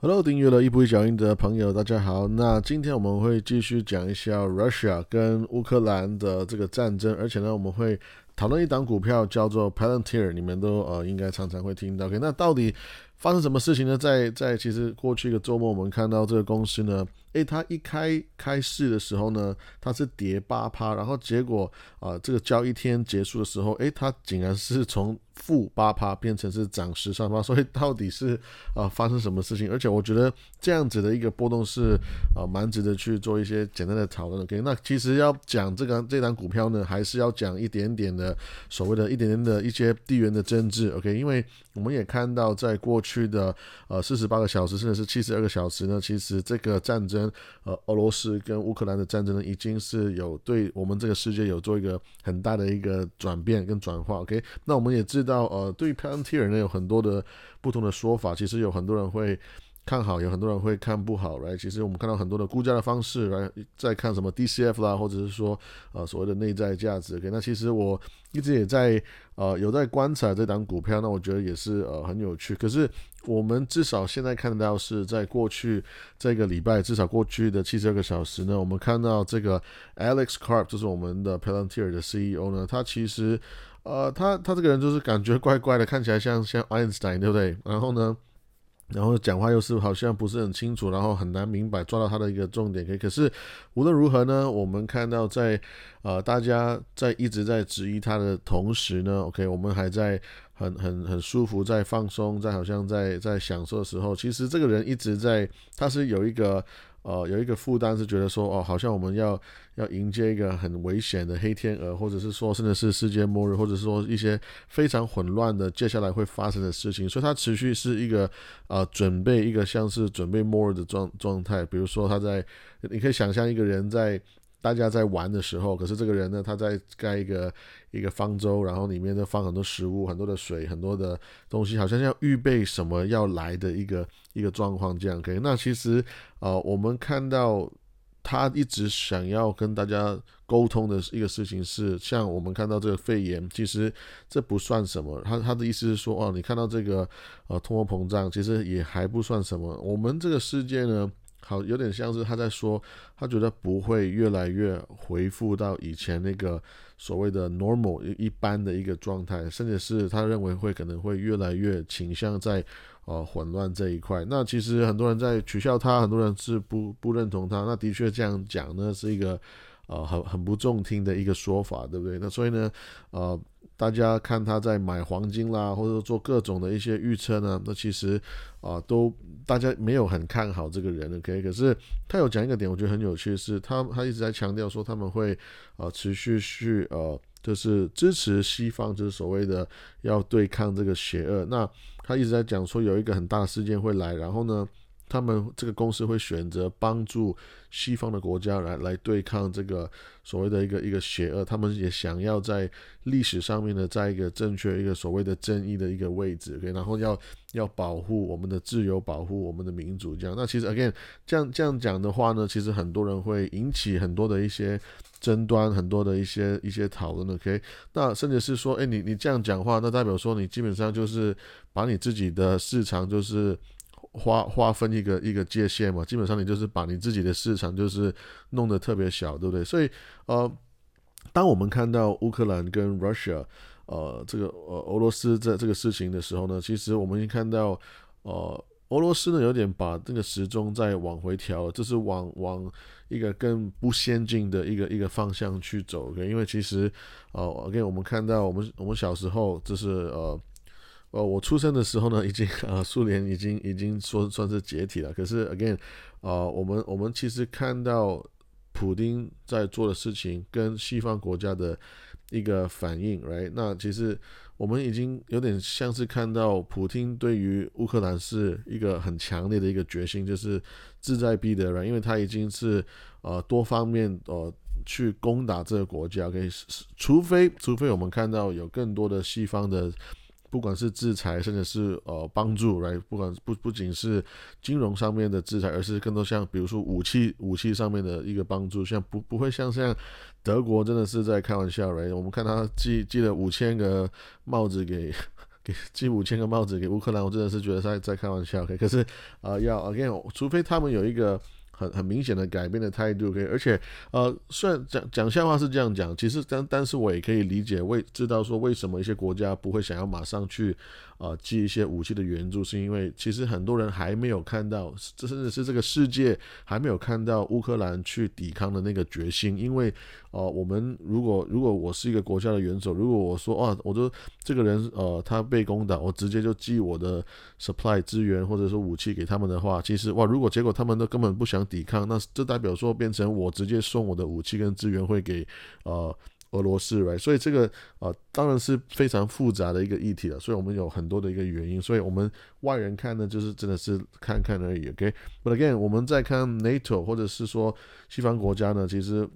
Hello，订阅了一步一脚印的朋友，大家好。那今天我们会继续讲一下 Russia 跟乌克兰的这个战争，而且呢，我们会讨论一档股票叫做 Palantir，你们都呃应该常常会听到。OK，那到底发生什么事情呢？在在其实过去一个周末，我们看到这个公司呢。诶，它一开开市的时候呢，它是跌八趴，然后结果啊，这个交易天结束的时候，诶，它竟然是从负八趴变成是涨十三趴，所以到底是啊发生什么事情？而且我觉得这样子的一个波动是啊蛮值得去做一些简单的讨论。OK，那其实要讲这个这档股票呢，还是要讲一点点的所谓的一点点的一些地缘的政治。OK，因为我们也看到在过去的呃四十八个小时甚至是七十二个小时呢，其实这个战争。呃，俄罗斯跟乌克兰的战争呢，已经是有对我们这个世界有做一个很大的一个转变跟转化。OK，那我们也知道，呃，对于 p a n t i r 呢，有很多的不同的说法。其实有很多人会看好，有很多人会看不好。来，其实我们看到很多的估价的方式，来在看什么 DCF 啦，或者是说呃所谓的内在价值。OK，那其实我一直也在呃有在观察这档股票，那我觉得也是呃很有趣。可是。我们至少现在看到是在过去这个礼拜，至少过去的七十二个小时呢，我们看到这个 Alex Carp 就是我们的 Palantir 的 CEO 呢，他其实呃，他他这个人就是感觉怪怪的，看起来像像 Einstein 对不对？然后呢？然后讲话又是好像不是很清楚，然后很难明白抓到他的一个重点。可可是无论如何呢，我们看到在呃大家在一直在质疑他的同时呢，OK，我们还在很很很舒服，在放松，在好像在在享受的时候，其实这个人一直在，他是有一个。呃，有一个负担是觉得说，哦，好像我们要要迎接一个很危险的黑天鹅，或者是说，甚至是世界末日，或者是说一些非常混乱的接下来会发生的事情，所以它持续是一个呃准备一个像是准备末日的状状态。比如说他在，你可以想象一个人在。大家在玩的时候，可是这个人呢，他在盖一个一个方舟，然后里面呢放很多食物、很多的水、很多的东西，好像要预备什么要来的一个一个状况这样。可以，那其实呃，我们看到他一直想要跟大家沟通的一个事情是，像我们看到这个肺炎，其实这不算什么。他他的意思是说，哦，你看到这个呃通货膨胀，其实也还不算什么。我们这个世界呢？好，有点像是他在说，他觉得不会越来越回复到以前那个所谓的 normal 一般的一个状态，甚至是他认为会可能会越来越倾向在呃混乱这一块。那其实很多人在取笑他，很多人是不不认同他。那的确这样讲呢，是一个呃很很不中听的一个说法，对不对？那所以呢，呃。大家看他在买黄金啦，或者说做各种的一些预测呢，那其实啊，都大家没有很看好这个人，OK？可是他有讲一个点，我觉得很有趣，是他他一直在强调说他们会啊持续去呃，就是支持西方，就是所谓的要对抗这个邪恶。那他一直在讲说有一个很大的事件会来，然后呢？他们这个公司会选择帮助西方的国家来来对抗这个所谓的一个一个邪恶，他们也想要在历史上面呢，在一个正确一个所谓的正义的一个位置，OK，然后要要保护我们的自由，保护我们的民主，这样。那其实 again 这样这样讲的话呢，其实很多人会引起很多的一些争端，很多的一些一些讨论，OK。那甚至是说，哎，你你这样讲话，那代表说你基本上就是把你自己的市场就是。划划分一个一个界限嘛，基本上你就是把你自己的市场就是弄得特别小，对不对？所以呃，当我们看到乌克兰跟 Russia 呃这个呃俄罗斯这这个事情的时候呢，其实我们已经看到呃俄罗斯呢有点把这个时钟在往回调了，这是往往一个更不先进的一个一个方向去走。因为其实呃，OK，我们看到我们我们小时候就是呃。呃，我出生的时候呢，已经呃，苏联已经已经说算是解体了。可是 again，呃，我们我们其实看到普丁在做的事情跟西方国家的一个反应，right？那其实我们已经有点像是看到普京对于乌克兰是一个很强烈的一个决心，就是志在必得，right？因为他已经是呃多方面呃去攻打这个国家，可以除非除非我们看到有更多的西方的。不管是制裁，甚至是呃帮助来，不管不不仅是金融上面的制裁，而是更多像比如说武器武器上面的一个帮助，像不不会像像德国真的是在开玩笑来，我们看他寄寄了五千个帽子给 给寄五千个帽子给乌克兰，我真的是觉得在在开玩笑。OK，可是啊，要 again，除非他们有一个。很很明显的改变的态度，，OK，，而且呃，虽然讲讲笑话是这样讲，其实但但是我也可以理解为知道说为什么一些国家不会想要马上去啊寄一些武器的援助，是因为其实很多人还没有看到，这甚至是这个世界还没有看到乌克兰去抵抗的那个决心，因为哦，我们如果如果我是一个国家的元首，如果我说啊，我说这个人呃他被攻打，我直接就寄我的 supply 资源或者说武器给他们的话，其实哇，如果结果他们都根本不想。抵抗，那这代表说变成我直接送我的武器跟资源会给呃俄罗斯，right？所以这个呃当然是非常复杂的一个议题了。所以我们有很多的一个原因，所以我们外人看呢，就是真的是看看而已。OK，But again，我们再看 NATO 或者是说西方国家呢，其实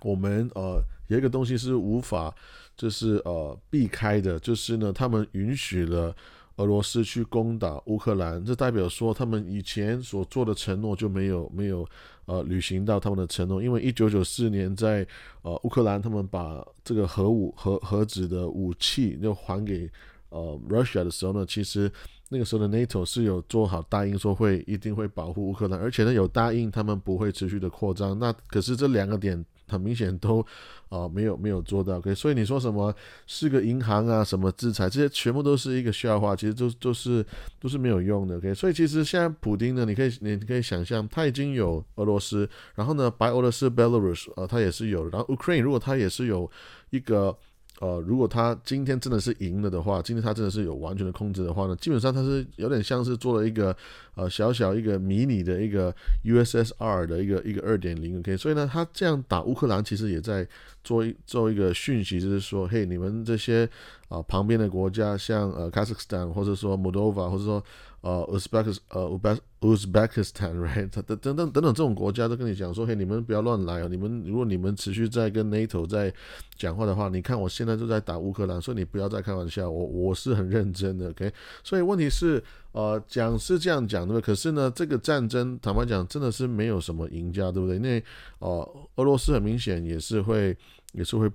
我们呃有一个东西是无法就是呃避开的，就是呢他们允许了。俄罗斯去攻打乌克兰，这代表说他们以前所做的承诺就没有没有呃履行到他们的承诺，因为一九九四年在呃乌克兰，他们把这个核武核核子的武器就还给呃 Russia 的时候呢，其实那个时候的 NATO 是有做好答应说会一定会保护乌克兰，而且呢有答应他们不会持续的扩张。那可是这两个点。很明显都啊没有没有做到，OK，所以你说什么是个银行啊，什么制裁，这些全部都是一个笑话，其实都都是都是没有用的，OK，所以其实现在普丁呢，你可以你可以想象，他已经有俄罗斯，然后呢白俄罗斯 Belarus 呃他也是有的，然后 Ukraine 如果他也是有一个。呃，如果他今天真的是赢了的话，今天他真的是有完全的控制的话呢，基本上他是有点像是做了一个呃小小一个迷你的一个 USSR 的一个一个二点零，OK，所以呢，他这样打乌克兰其实也在做一做一个讯息，就是说，嘿，你们这些啊旁边的国家，像呃 Kazakhstan 或者说 Moldova 或者说。呃，Uzbek 呃，Uzbek Uzbekistan，right？等等等等等这种国家都跟你讲说，嘿，你们不要乱来哦！你们如果你们持续在跟 NATO 在讲话的话，你看我现在就在打乌克兰，所以你不要再开玩笑，我我是很认真的，OK？所以问题是，呃，讲是这样讲对不对？可是呢，这个战争坦白讲真的是没有什么赢家，对不对？因为呃，俄罗斯很明显也是会。也是会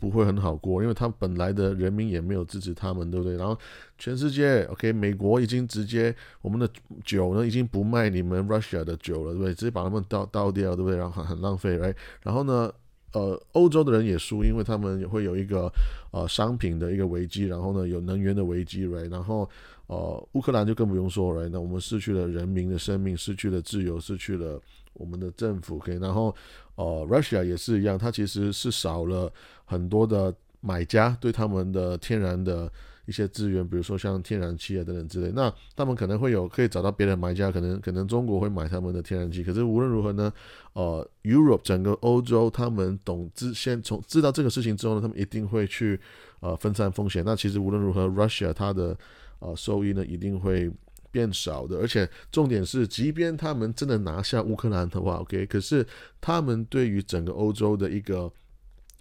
不会很好过，因为他本来的人民也没有支持他们，对不对？然后全世界，OK，美国已经直接我们的酒呢，已经不卖你们 Russia 的酒了，对不对？直接把他们倒倒掉，对不对？然后很很浪费，来，然后呢，呃，欧洲的人也输，因为他们会有一个呃商品的一个危机，然后呢有能源的危机，来，然后呃乌克兰就更不用说了，那我们失去了人民的生命，失去了自由，失去了我们的政府，OK，然后。呃，Russia 也是一样，它其实是少了很多的买家对他们的天然的一些资源，比如说像天然气啊等等之类。那他们可能会有可以找到别的买家，可能可能中国会买他们的天然气。可是无论如何呢，呃，Europe 整个欧洲他们懂知先从知道这个事情之后呢，他们一定会去呃分散风险。那其实无论如何，Russia 它的呃收益呢一定会。变少的，而且重点是，即便他们真的拿下乌克兰的话，OK，可是他们对于整个欧洲的一个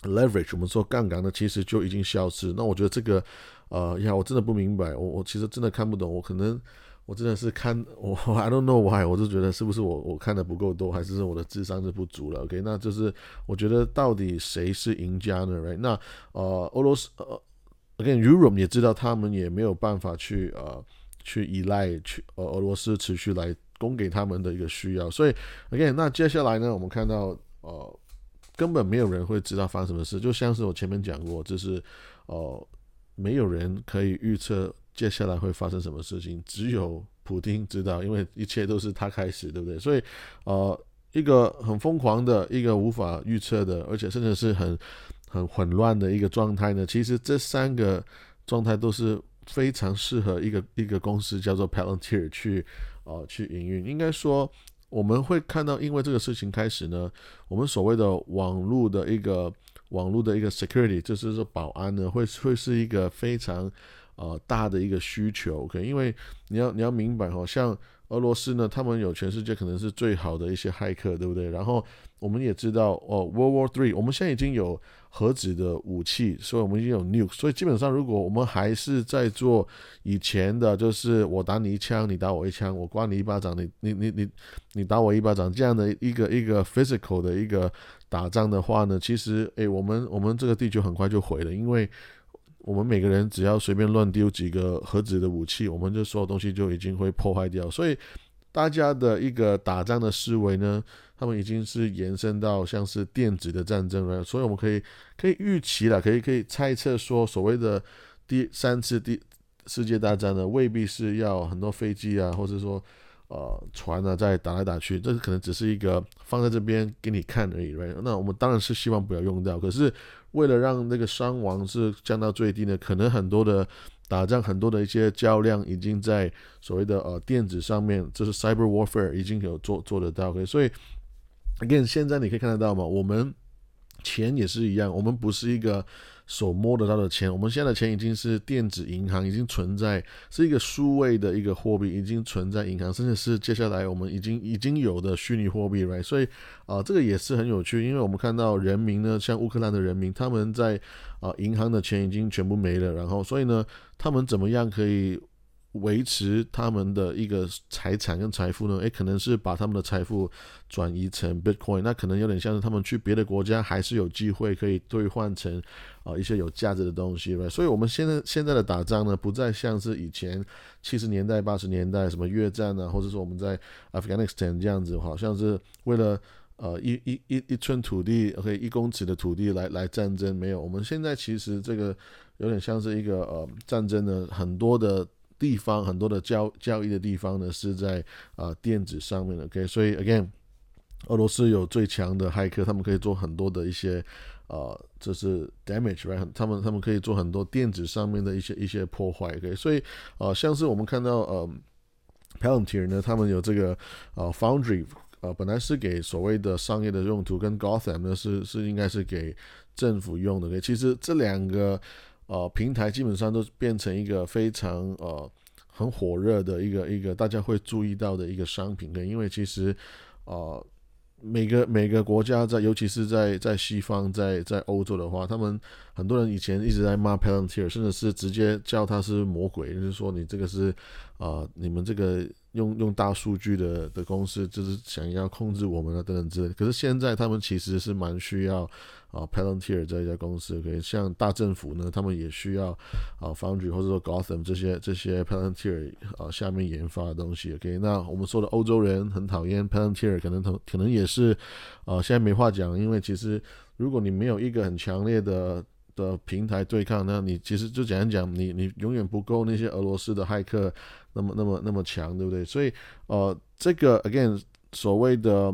leverage，我们说杠杆呢，其实就已经消失。那我觉得这个，呃，呀，我真的不明白，我我其实真的看不懂，我可能我真的是看我 I don't know why，我就觉得是不是我我看的不够多，还是我的智商是不足了？OK，那就是我觉得到底谁是赢家呢？Right？那呃，俄罗斯呃，Again，Europe 也知道他们也没有办法去呃。去依赖去俄俄罗斯持续来供给他们的一个需要，所以 again，那接下来呢，我们看到呃，根本没有人会知道发生什么事，就像是我前面讲过，就是呃，没有人可以预测接下来会发生什么事情，只有普京知道，因为一切都是他开始，对不对？所以呃，一个很疯狂的一个无法预测的，而且甚至是很很混乱的一个状态呢，其实这三个状态都是。非常适合一个一个公司叫做 Palantir 去呃去营运。应该说，我们会看到，因为这个事情开始呢，我们所谓的网络的一个网络的一个 security，就是说保安呢，会会是一个非常呃大的一个需求。OK，因为你要你要明白哈，像俄罗斯呢，他们有全世界可能是最好的一些骇客，对不对？然后我们也知道哦，World War Three，我们现在已经有。核子的武器，所以我们已经有 nuke，所以基本上，如果我们还是在做以前的，就是我打你一枪，你打我一枪，我刮你一巴掌，你你你你你打我一巴掌这样的一个一个 physical 的一个打仗的话呢，其实诶，我们我们这个地球很快就毁了，因为我们每个人只要随便乱丢几个盒子的武器，我们就所有东西就已经会破坏掉。所以大家的一个打仗的思维呢，他们已经是延伸到像是电子的战争了。所以我们可以可以预期了，可以可以猜测说，所谓的第三次第世界大战呢，未必是要很多飞机啊，或者说。呃，船呢在打来打去，这可能只是一个放在这边给你看而已，right？那我们当然是希望不要用掉，可是为了让那个伤亡是降到最低呢，可能很多的打仗，很多的一些较量已经在所谓的呃电子上面，就是 cyber warfare 已经有做做得到，所以 again 现在你可以看得到嘛，我们钱也是一样，我们不是一个。手摸得到的钱，我们现在的钱已经是电子银行，已经存在，是一个数位的一个货币，已经存在银行，甚至是接下来我们已经已经有的虚拟货币，right？所以啊，这个也是很有趣，因为我们看到人民呢，像乌克兰的人民，他们在啊银行的钱已经全部没了，然后所以呢，他们怎么样可以？维持他们的一个财产跟财富呢？诶，可能是把他们的财富转移成 Bitcoin，那可能有点像是他们去别的国家还是有机会可以兑换成啊一些有价值的东西呗。所以，我们现在现在的打仗呢，不再像是以前七十年代、八十年代什么越战啊，或者说我们在 Afghanistan 这样子，好像是为了呃一一一一寸土地，OK 一公尺的土地来来战争。没有，我们现在其实这个有点像是一个呃战争的很多的。地方很多的交交易的地方呢，是在啊电子上面的，OK，所以 again，俄罗斯有最强的骇客，他们可以做很多的一些呃，这是 damage，right？他们他们可以做很多电子上面的一些一些破坏，OK，所以啊，像是我们看到呃，Palantir 呢，他们有这个呃 Foundry，呃，本来是给所谓的商业的用途，跟 Gotham 呢是是应该是给政府用的，OK，其实这两个。呃，平台基本上都变成一个非常呃很火热的一个一个大家会注意到的一个商品，因为其实呃每个每个国家在，尤其是在在西方，在在欧洲的话，他们很多人以前一直在骂 Palantir，甚至是直接叫他是魔鬼，就是说你这个是啊你们这个。用用大数据的的公司，就是想要控制我们啊等等之类。可是现在他们其实是蛮需要啊，Palantir 这一家公司，可以像大政府呢，他们也需要啊防御或者说 Gotham 这些这些 Palantir 啊下面研发的东西。OK，那我们说的欧洲人很讨厌 Palantir，可能可能也是啊，现在没话讲，因为其实如果你没有一个很强烈的的平台对抗，那你其实就简单讲，你你永远不够那些俄罗斯的骇客。那么那么那么强，对不对？所以呃，这个 again 所谓的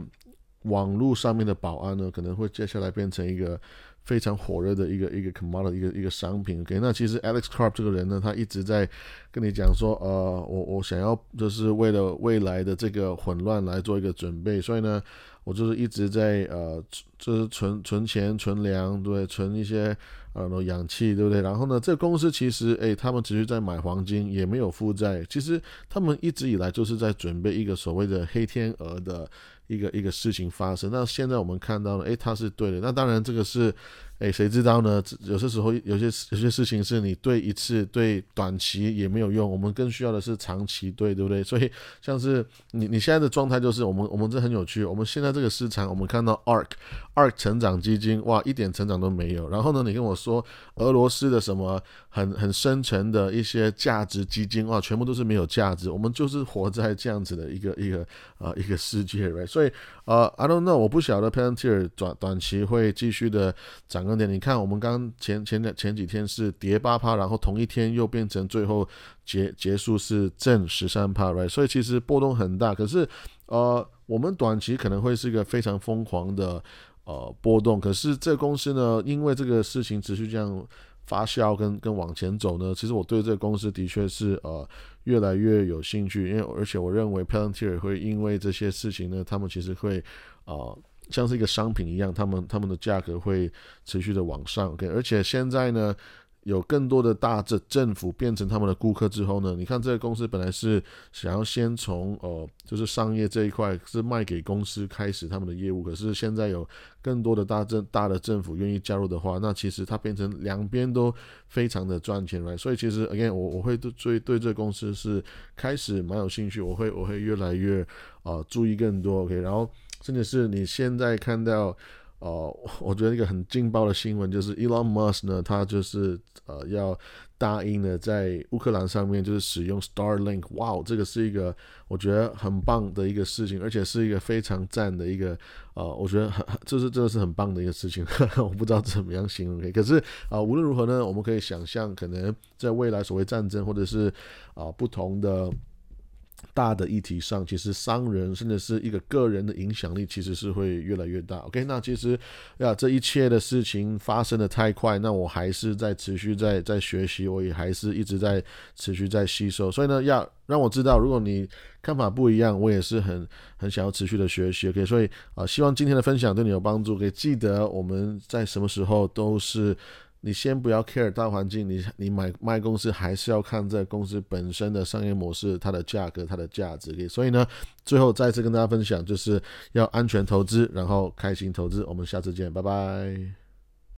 网络上面的保安呢，可能会接下来变成一个非常火热的一个一个 commodity 一个一个商品。OK，那其实 Alex Karp 这个人呢，他一直在跟你讲说，呃，我我想要就是为了未来的这个混乱来做一个准备，所以呢，我就是一直在呃，就是存存钱、存粮，对，存一些。呃，氧气对不对？然后呢，这个公司其实，诶，他们持续在买黄金，也没有负债。其实他们一直以来就是在准备一个所谓的黑天鹅的一个一个事情发生。那现在我们看到了，诶，他是对的。那当然，这个是。哎，谁知道呢？有些时候，有些有些事情是你对一次对短期也没有用，我们更需要的是长期对，对不对？所以，像是你你现在的状态就是，我们我们这很有趣。我们现在这个市场，我们看到 ARK ARK 成长基金，哇，一点成长都没有。然后呢，你跟我说俄罗斯的什么很很深沉的一些价值基金，哇，全部都是没有价值。我们就是活在这样子的一个一个呃一个世界，right？所以呃，I don't know，我不晓得 Palantir 短短期会继续的涨。你看，我们刚前前两前几天是跌八趴，然后同一天又变成最后结结束是正十三趴，right？所以其实波动很大。可是，呃，我们短期可能会是一个非常疯狂的呃波动。可是这公司呢，因为这个事情持续这样发酵跟跟往前走呢，其实我对这个公司的确是呃越来越有兴趣。因为而且我认为 Palantir 会因为这些事情呢，他们其实会呃。像是一个商品一样，他们他们的价格会持续的往上，OK，而且现在呢，有更多的大政政府变成他们的顾客之后呢，你看这个公司本来是想要先从呃就是商业这一块是卖给公司开始他们的业务，可是现在有更多的大政大的政府愿意加入的话，那其实它变成两边都非常的赚钱来，所以其实 again 我我会对对对这公司是开始蛮有兴趣，我会我会越来越啊注意更多，OK，然后。甚至是你现在看到，呃，我觉得一个很劲爆的新闻就是 Elon Musk 呢，他就是呃要答应了在乌克兰上面就是使用 Starlink，哇，这个是一个我觉得很棒的一个事情，而且是一个非常赞的一个呃，我觉得这是真的是很棒的一个事情，我不知道怎么样形容可以，可是啊，无论如何呢，我们可以想象，可能在未来所谓战争或者是啊不同的。大的议题上，其实商人甚至是一个个人的影响力，其实是会越来越大。OK，那其实呀，这一切的事情发生的太快，那我还是在持续在在学习，我也还是一直在持续在吸收。所以呢，要让我知道，如果你看法不一样，我也是很很想要持续的学习。OK，所以啊，希望今天的分享对你有帮助。可以记得我们在什么时候都是。你先不要 care 大环境，你你买卖公司还是要看这公司本身的商业模式、它的价格、它的价值。所以呢，最后再次跟大家分享，就是要安全投资，然后开心投资。我们下次见，拜拜。